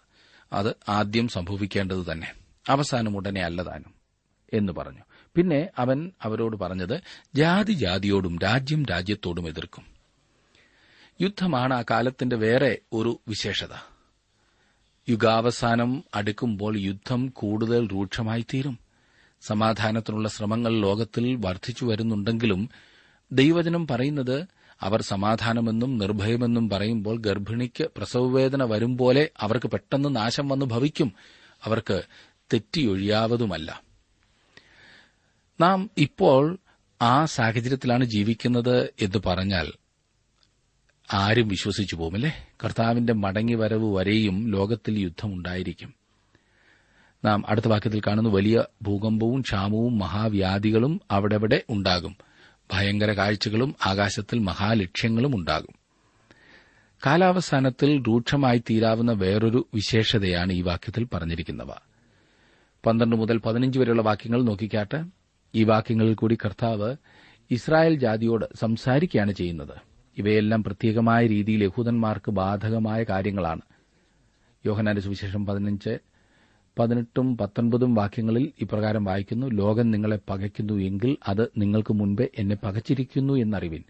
അത് ആദ്യം സംഭവിക്കേണ്ടത് തന്നെ. അവസാനം ഉടനെ അല്ലതാനും എന്ന് പറഞ്ഞു. പിന്നെ അവൻ അവരോട് പറഞ്ഞത് ജാതി ജാതിയോടും രാജ്യം രാജ്യത്തോടും എതിർക്കും. യുദ്ധമാണ് ആ കാലത്തിന്റെ വേറെ ഒരു വിശേഷത. യുഗാവസാനം അടുക്കുമ്പോൾ യുദ്ധം കൂടുതൽ രൂക്ഷമായി തീരും സമാധാനത്തിനുള്ള ശ്രമങ്ങൾ ലോകത്തിൽ വർദ്ധിച്ചു വരുന്നുണ്ടെങ്കിലും ദൈവജനം പറയുന്നത് അവർ സമാധാനമെന്നും നിർഭയമെന്നും പറയുമ്പോൾ ഗർഭിണിക്ക് പ്രസവവേദന വരും പോലെ അവർക്ക് പെട്ടെന്ന് നാശം വന്നു ഭവിക്കും. അവർക്ക് തെറ്റിയൊഴിയാവതുമല്ല നാം ഇപ്പോൾ ആ സാഹചര്യത്തിലാണ് ജീവിക്കുന്നത് എന്ന് പറഞ്ഞാൽ ആരും വിശ്വസിച്ചു പോകുമല്ലേ? കർത്താവിന്റെ മടങ്ങിവരവ് വരെയും ലോകത്തിൽ യുദ്ധമുണ്ടായിരിക്കും നാം അടുത്ത വാക്യത്തിൽ കാണുന്ന വലിയ ഭൂകമ്പവും ക്ഷാമവും മഹാവ്യാധികളും അവിടെവിടെ ഉണ്ടാകും. ഭയങ്കര കാഴ്ചകളും ആകാശത്തിൽ മഹാലക്ഷ്യങ്ങളും ഉണ്ടാകും. കാലാവസാനത്തിൽ രൂക്ഷമായി തീരാവുന്ന വേറൊരു വിശേഷതയാണ് ഈ വാക്യത്തിൽ പറഞ്ഞിരിക്കുന്നവ. പന്ത്രണ്ട് മുതൽ പതിനഞ്ച് വരെയുള്ള വാക്യങ്ങൾ നോക്കിക്കാട്ടെ. ഈ വാക്യങ്ങളിൽ കൂടി കർത്താവ് ഇസ്രായേൽ ജാതിയോട് സംസാരിക്കുകയാണ് ചെയ്യുന്നത്. ഇവയെല്ലാം പ്രത്യേകമായ രീതിയിൽ യഹൂദന്മാർക്ക് ബാധകമായ കാര്യങ്ങളാണ്. യോഹനാന്റെ സുവിശേഷം പതിനഞ്ച് പതിനെട്ടും പത്തൊൻപതും വാക്യങ്ങളിൽ ഇപ്രകാരം വായിക്കുന്നു ലോകം നിങ്ങളെ പകയ്ക്കുന്നു എങ്കിൽ അത് നിങ്ങൾക്ക് മുൻപേ എന്നെ പകച്ചിരിക്കുന്നു എന്നറിവിൻ.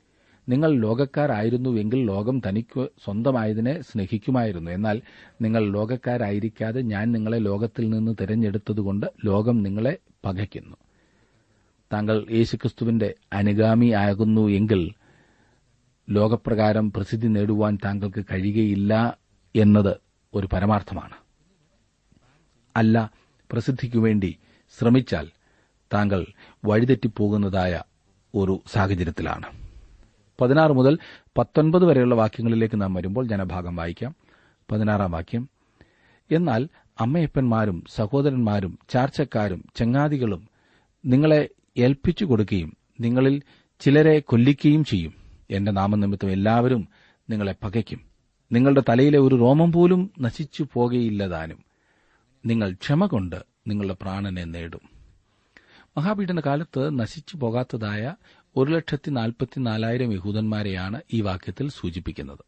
നിങ്ങൾ ലോകക്കാരായിരുന്നുവെങ്കിൽ ലോകം തനിക്ക് സ്വന്തമായതിനെ സ്നേഹിക്കുമായിരുന്നു. എന്നാൽ നിങ്ങൾ ലോകക്കാരായിരിക്കാതെ ഞാൻ നിങ്ങളെ ലോകത്തിൽ നിന്ന് തിരഞ്ഞെടുത്തതുകൊണ്ട് ലോകം നിങ്ങളെ പകയ്ക്കുന്നു. താങ്കൾ യേശുക്രിസ്തുവിന്റെ അനുഗാമിയാകുന്നു എങ്കിൽ ലോകപ്രകാരം പ്രസിദ്ധി നേടുവാൻ താങ്കൾക്ക് കഴിയുകയില്ല എന്നത് ഒരു പരമാർത്ഥമാണ്. അല്ല പ്രസിദ്ധിക്കുവേണ്ടി ശ്രമിച്ചാൽ താങ്കൾ വഴിതെറ്റിപ്പോകുന്നതായ ഒരു സാഹചര്യത്തിലാണ്. പതിനാറ് മുതൽ പത്തൊൻപത് വരെയുള്ള വാക്യങ്ങളിലേക്ക് നാം വരുമ്പോൾ ജനഭാഗം വായിക്കാം. പതിനാറാം വാക്യം. എന്നാൽ അമ്മയപ്പന്മാരും സഹോദരന്മാരും ചാർച്ചക്കാരും ചങ്ങാതികളും നിങ്ങളെ ഏൽപ്പിച്ചു കൊടുക്കുകയും നിങ്ങളിൽ ചിലരെ കൊല്ലിക്കുകയും ചെയ്യും. എന്റെ നാമനിമിത്തം എല്ലാവരും നിങ്ങളെ പകയ്ക്കും. നിങ്ങളുടെ തലയിലെ ഒരു രോമം പോലും നശിച്ചു പോകയില്ലതാനും നിങ്ങൾ ക്ഷമ കൊണ്ട് നിങ്ങളുടെ പ്രാണനെ നേടും. മഹാപീഠന കാലത്ത് നശിച്ചു പോകാത്തതായ ഒരു ലക്ഷത്തി നാൽപ്പത്തിനാലായിരം യഹൂദന്മാരെയാണ് ഈ വാക്യത്തിൽ സൂചിപ്പിക്കുന്നത്.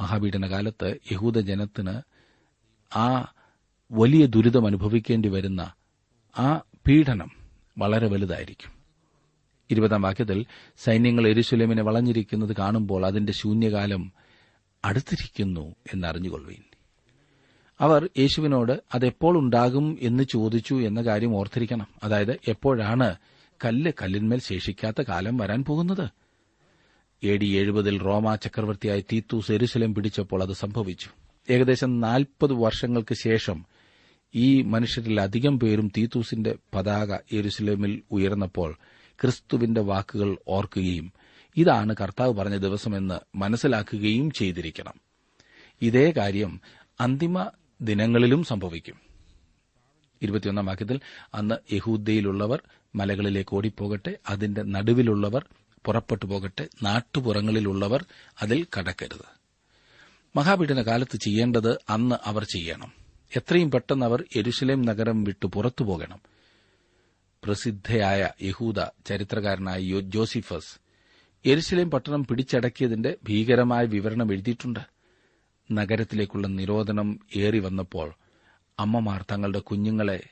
മഹാപീഠന കാലത്ത് യഹൂദജനത്തിന് ആ വലിയ ദുരിതം അനുഭവിക്കേണ്ടി വരുന്ന ആ പീഡനം വളരെ വലുതായിരിക്കും. ഇരുപതാം വാക്യത്തിൽ സൈന്യങ്ങൾ എരുശുലമിനെ വളഞ്ഞിരിക്കുന്നത് കാണുമ്പോൾ അതിന്റെ ശൂന്യകാലം അടുത്തിരിക്കുന്നു എന്നറിഞ്ഞുകൊള്ളുവീൻ. അവർ യേശുവിനോട് അതെപ്പോൾ ഉണ്ടാകും എന്ന് ചോദിച്ചു എന്ന കാര്യം ഓർത്തിരിക്കണം. അതായത് എപ്പോഴാണ് കല്ല് കല്ലിന്മേൽ ശേഷിക്കാത്ത കാലം വരാൻ പോകുന്നത്? എ ഡി എഴുപതിൽ റോമ ചക്രവർത്തിയായ തീത്തൂസ് എരുശലം പിടിച്ചപ്പോൾ അത് സംഭവിച്ചു. ഏകദേശം നാൽപ്പത് വർഷങ്ങൾക്ക് ശേഷം ഈ മനുഷ്യരിൽ അധികം പേരും തീത്തൂസിന്റെ പതാക യെരുസലേമിൽ ഉയർന്നപ്പോൾ ക്രിസ്തുവിന്റെ വാക്കുകൾ ഓർക്കുകയും ഇതാണ് കർത്താവ് പറഞ്ഞ ദിവസമെന്ന് മനസ്സിലാക്കുകയും ചെയ്തിരിക്കണം. ഇതേ കാര്യം അന്തിമ ദിനങ്ങളിലും സംഭവിക്കും. ഇരുപത്തിയൊന്നാം വാക്യത്തിൽ അന്ന് യഹൂദയിലുള്ളവർ മലകളിലേക്ക് ഓടിപ്പോകട്ടെ അതിന്റെ നടുവിലുള്ളവർ പുറപ്പെട്ടു പോകട്ടെ നാട്ടുപുറങ്ങളിലുള്ളവർ അതിൽ കടക്കരുത്. മഹാപീഠന കാലത്ത് ചെയ്യേണ്ടത് അന്ന് അവർ ചെയ്യണം. എത്രയും പെട്ടെന്ന് അവർ എരുശലേം നഗരം വിട്ടു പുറത്തു പോകണം. പ്രസിദ്ധയായ യഹൂദ ചരിത്രകാരനായ ജോസിഫസ് എരുശലേം പട്ടണം പിടിച്ചടക്കിയതിന്റെ ഭീകരമായ വിവരണം എഴുതിയിട്ടുണ്ട്. നഗരത്തിലേക്കുള്ള നിരോധനം ഏറി വന്നപ്പോൾ അമ്മമാർ തങ്ങളുടെ കുഞ്ഞുങ്ങളെ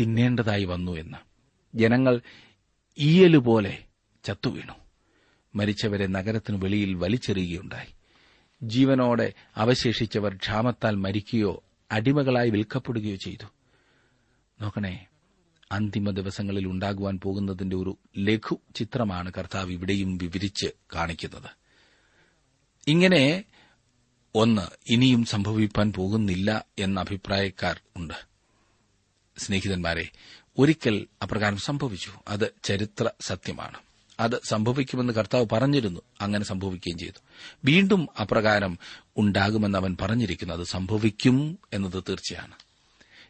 തിന്നേണ്ടതായി വന്നു എന്ന്. ജനങ്ങൾ ഈയലുപോലെ ചത്തുവീണു. മരിച്ചവരെ നഗരത്തിനു വെളിയിൽ വലിച്ചെറിയുകയുണ്ടായി. ജീവനോടെ അവശേഷിച്ചവർ ക്ഷാമത്താൽ മരിക്കുകയോ അടിമകളായി വിൽക്കപ്പെടുകയോ ചെയ്തു. നോക്കണേ അന്തിമ ദിവസങ്ങളിൽ ഉണ്ടാകുവാൻ പോകുന്നതിന്റെ ഒരു ലഘു ചിത്രമാണ് കർത്താവ് ഇവിടെയും വിവരിച്ച് കാണിക്കുന്നത്. ഇങ്ങനെ ഒന്ന് ഇനിയും സംഭവിക്കാൻ പോകുന്നില്ല എന്ന അഭിപ്രായക്കാർ ഉണ്ട്. സ്നേഹിതന്മാരെ ഒരിക്കൽ അപ്രകാരം സംഭവിച്ചു. അത് ചരിത്ര സത്യമാണ്. അത് സംഭവിക്കുമെന്ന് കർത്താവ് പറഞ്ഞിരുന്നു. അങ്ങനെ സംഭവിക്കുകയും ചെയ്തു. വീണ്ടും അപ്രകാരം ഉണ്ടാകുമെന്ന് അവൻ പറഞ്ഞിരിക്കുന്നു. അത് സംഭവിക്കും എന്നത് തീർച്ചയാണ്.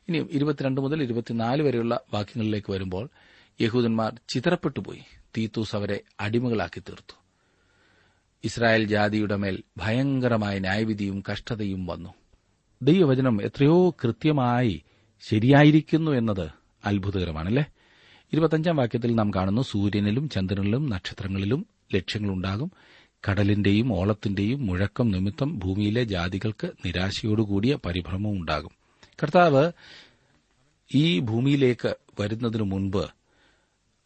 ഇനി ഇരുപത്തിരണ്ട് മുതൽ ഇരുപത്തിനാല് വരെയുള്ള വാക്യങ്ങളിലേക്ക് വരുമ്പോൾ യഹൂദന്മാർ ചിതറപ്പെട്ടുപോയി. തീത്തൂസ് അവരെ അടിമകളാക്കി തീർത്തു. ഇസ്രായേൽ ജാതിയുടെ മേൽ ഭയങ്കരമായ ന്യായവിധിയും കഷ്ടതയും വന്നു. ദൈവവചനം എത്രയോ കൃത്യമായി ശരിയായിരിക്കുന്നു എന്നത് അത്ഭുതകരമാണല്ലേ? ഇരുപത്തഞ്ചാം വാക്യത്തിൽ നാം കാണുന്നു സൂര്യനിലും ചന്ദ്രനിലും നക്ഷത്രങ്ങളിലും ലക്ഷ്യങ്ങളുണ്ടാകും. കടലിന്റെയും ഓളത്തിന്റെയും മുഴക്കം നിമിത്തം ഭൂമിയിലെ ജാതികൾക്ക് നിരാശയോടുകൂടിയ പരിഭ്രമവും ഉണ്ടാകും. കർത്താവ് ഈ ഭൂമിയിലേക്ക് വരുന്നതിനു മുൻപ്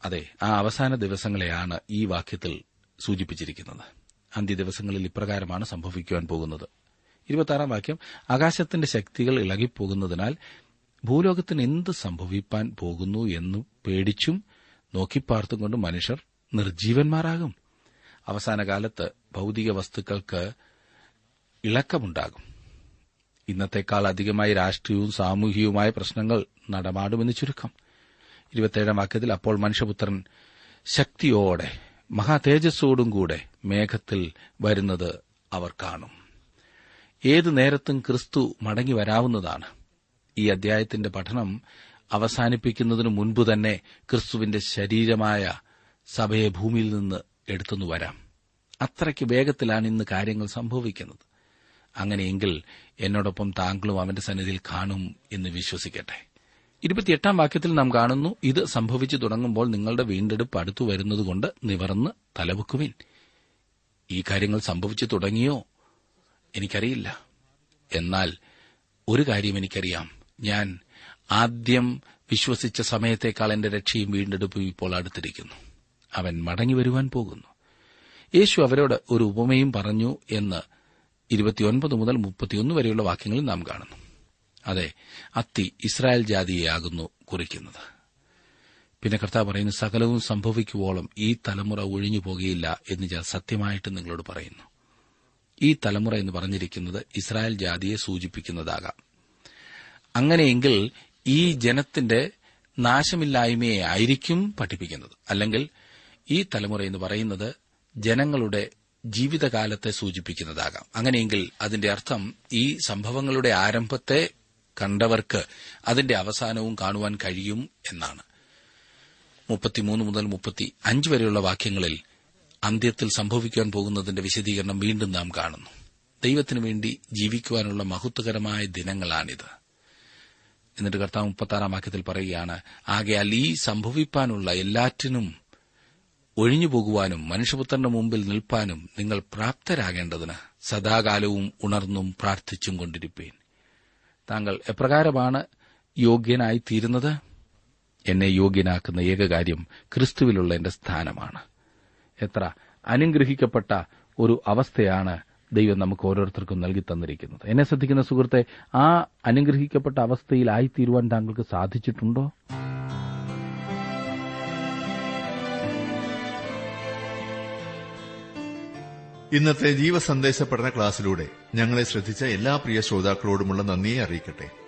അതെ ആ അവസാന ദിവസങ്ങളെയാണ് ഈ വാക്യത്തിൽ സൂചിപ്പിച്ചിരിക്കുന്നത്. അന്ത്യദിവസങ്ങളിൽ ഇപ്രകാരമാണ് സംഭവിക്കുവാൻ പോകുന്നത്. ഇരുപത്താറാം വാക്യം ആകാശത്തിന്റെ ശക്തികൾ ഇളകിപ്പോകുന്നതിനാൽ ഭൂലോകത്തിന് എന്ത് സംഭവിപ്പാൻ പോകുന്നു എന്ന് പേടിച്ചും നോക്കിപ്പാർത്തും കൊണ്ട് മനുഷ്യർ നിർജീവന്മാരാകും. അവസാന കാലത്ത് ഭൌതിക വസ്തുക്കൾക്ക് ഇളക്കമുണ്ടാകും. ഇന്നത്തെക്കാൾ അധികമായി രാഷ്ട്രീയവും സാമൂഹികവുമായ പ്രശ്നങ്ങൾ നടമാടുമെന്ന് ചുരുക്കം. ഇരുപത്തേഴാം വാക്യത്തിൽ അപ്പോൾ മനുഷ്യപുത്രൻ ശക്തിയോടെ മഹാതേജസ്സോടും കൂടെ മേഘത്തിൽ വരുന്നത് അവർ കാണും. ഏതു നേരത്തും ക്രിസ്തു മടങ്ങി വരാവുന്നതാണ്. ഈ അദ്ധ്യായത്തിന്റെ പഠനം അവസാനിപ്പിക്കുന്നതിനു മുൻപ് തന്നെ ക്രിസ്തുവിന്റെ ശരീരമായ സഭയെ ഭൂമിയിൽ നിന്ന് എടുത്തുന്നു വരാം. അത്രയ്ക്ക് വേഗത്തിലാണ് ഇന്ന് കാര്യങ്ങൾ സംഭവിക്കുന്നത്. അങ്ങനെയെങ്കിൽ എന്നോടൊപ്പം താങ്കളും അവന്റെ സന്നിധിയിൽ കാണും എന്ന് വിശ്വസിക്കട്ടെ. ഇരുപത്തിയെട്ടാം വാക്യത്തിൽ നാം കാണുന്നു ഇത് സംഭവിച്ചു തുടങ്ങുമ്പോൾ നിങ്ങളുടെ വീണ്ടെടുപ്പ് അടുത്തു വരുന്നതുകൊണ്ട് നിവർന്ന് തലവെക്കുവിൻ. ഈ കാര്യങ്ങൾ സംഭവിച്ചു തുടങ്ങിയോ? എനിക്കറിയില്ല. എന്നാൽ ഒരു കാര്യം എനിക്കറിയാം. ഞാൻ ആദ്യം വിശ്വസിച്ച സമയത്തേക്കാൾ എന്റെ രക്ഷയും വീണ്ടെടുപ്പും ഇപ്പോൾ അടുത്തിരിക്കുന്നു. അവൻ മടങ്ങി വരുവാൻ പോകുന്നു. യേശു അവരോട് ഒരു ഉപമയും പറഞ്ഞു എന്ന് ഇരുപത്തിയൊൻപത് മുതൽ മുപ്പത്തിയൊന്ന് വരെയുള്ള വാക്യങ്ങളിൽ നാം കാണുന്നു. അതെ അത്തി ഇസ്രായേൽ ജാതിയെയാകുന്നു കുറിക്കുന്നത്. പിന്നെ കർത്താവ് പറയുന്നു സകലവും സംഭവിക്കുവോളം ഈ തലമുറ ഒഴിഞ്ഞു പോകുകയില്ല എന്ന് ഞാൻ സത്യമായിട്ട് നിങ്ങളോട് പറയുന്നു. ഈ തലമുറ എന്ന് പറഞ്ഞിരിക്കുന്നത് ഇസ്രായേൽ ജാതിയെ സൂചിപ്പിക്കുന്നതാകാം. അങ്ങനെയെങ്കിൽ ഈ ജനത്തിന്റെ നാശമില്ലായ്മയെ ആയിരിക്കും പഠിപ്പിക്കുന്നത്. അല്ലെങ്കിൽ ഈ തലമുറ എന്ന് പറയുന്നത് ജനങ്ങളുടെ ജീവിതകാലത്തെ സൂചിപ്പിക്കുന്നതാകാം. അങ്ങനെയെങ്കിൽ അതിന്റെ അർത്ഥം ഈ സംഭവങ്ങളുടെ ആരംഭത്തെ കണ്ടവർക്ക് അതിന്റെ അവസാനവും കാണുവാൻ കഴിയും എന്നാണ്. മുപ്പത്തിമൂന്ന് മുതൽ മുപ്പത്തി അഞ്ച് വരെയുള്ള വാക്യങ്ങളിൽ അന്ത്യത്തിൽ സംഭവിക്കാൻ പോകുന്നതിന്റെ വിശദീകരണം വീണ്ടും നാം കാണുന്നു. ദൈവത്തിനു വേണ്ടി ജീവിക്കുവാനുള്ള മഹത്വകരമായ ദിനങ്ങളാണിത്. എന്നിട്ട് കർത്താവ് മുപ്പത്താറാം വാക്യത്തിൽ പറയുകയാണ് ആകയാൽ ഈ സംഭവിപ്പാനുള്ള എല്ലാറ്റിനും ഒഴിഞ്ഞു പോകുവാനും മനുഷ്യപുത്രന്റെ മുമ്പിൽ നിൽപ്പാനും നിങ്ങൾ പ്രാപ്തരാകേണ്ടതിന് സദാകാലവും ഉണർന്നും പ്രാർത്ഥിച്ചും കൊണ്ടിരിപ്പേൻ. താങ്കൾ എപ്രകാരമാണ് യോഗ്യനായി തീരുന്നത്? എന്നെ യോഗ്യനാക്കുന്ന ഏക കാര്യം ക്രിസ്തുവിലുള്ള എന്റെ സ്ഥാനമാണ്. എത്ര അനുഗ്രഹിക്കപ്പെട്ട ഒരു അവസ്ഥയാണ് ദൈവം നമുക്ക് ഓരോരുത്തർക്കും നൽകി തന്നിരിക്കുന്നത്. എന്നെ ശ്രദ്ധിക്കുന്ന സുഹൃത്തെ ആ അനുഗ്രഹിക്കപ്പെട്ട അവസ്ഥയിലായിത്തീരുവാൻ താങ്കൾക്ക് സാധിച്ചിട്ടുണ്ടോ? ഇന്നത്തെ ജീവസന്ദേശ പഠന ക്ലാസ്സിലൂടെ ഞങ്ങളെ ശ്രദ്ധിച്ച എല്ലാ പ്രിയ ശ്രോതാക്കളോടുമുള്ള നന്ദിയെ അറിയിക്കട്ടെ.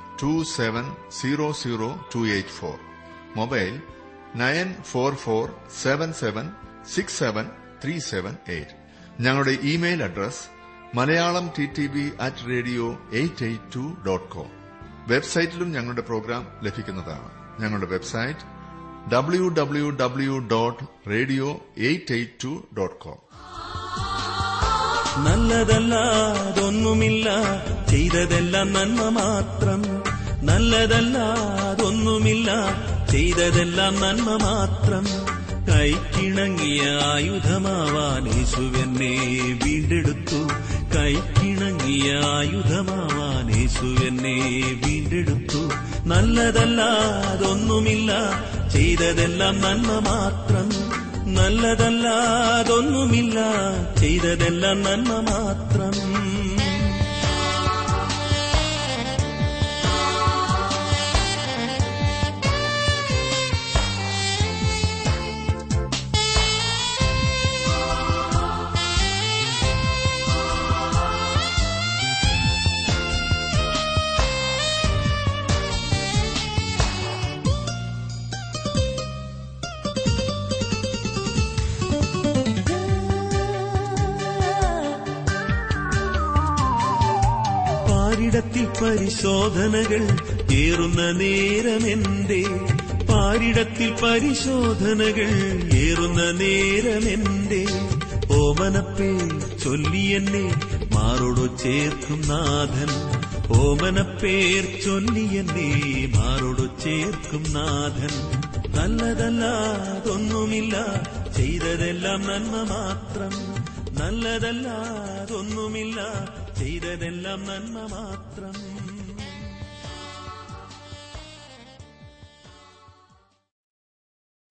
two seven zero zero two eight four mobile nine four four seven seven six seven three seven eight ഞങ്ങളുടെ email address Malayalam T T V at radio eight eight two dot com വെബ്സൈറ്റിലും ഞങ്ങളുടെ programme ലഭിക്കുന്നതാണ്. ഞങ്ങളുടെ website W W W dot radio eight eight two dot com നല്ലതല്ലാതൊന്നുമില്ല ചെയ്തതെല്ലാം നന്മ മാത്രം. നല്ലതല്ലാതൊന്നുമില്ല. ചെയ്തതെല്ലാം നന്മ മാത്രം. കൈക്കിണങ്ങിയ ആയുധമാവാൻ യേശുവെന്നെ വീണ്ടെടുത്തു. കൈക്കിണങ്ങിയ ആയുധമാവാൻ യേശുവെന്നെ വീണ്ടെടുത്തു. നല്ലതല്ലാതൊന്നുമില്ല. ചെയ്തതെല്ലാം നന്മ മാത്രം. നല്ലതല്ലാതൊന്നുമില്ല. ചെയ്തതെല്ലാം നന്മ മാത്രം. പരിശോധനകൾ ഏറുന്ന നേരമെന്റെ പാരിടത്തിൽ പരിശോധനകൾ ഏറുന്ന നേരമെന്റെ ഓമനപ്പേ ചൊല്ലിയെന്നെ മാറോടു ചേർക്കും നാഥൻ. ഓമനപ്പേർ ചൊല്ലിയെന്നെ മാറോടു ചേർക്കും നാഥൻ. നല്ലതല്ലാതൊന്നുമില്ല ചെയ്തതെല്ലാം നന്മ മാത്രം. നല്ലതല്ലാതൊന്നുമില്ല ചെയ്തതെല്ലാം നന്മ മാത്രം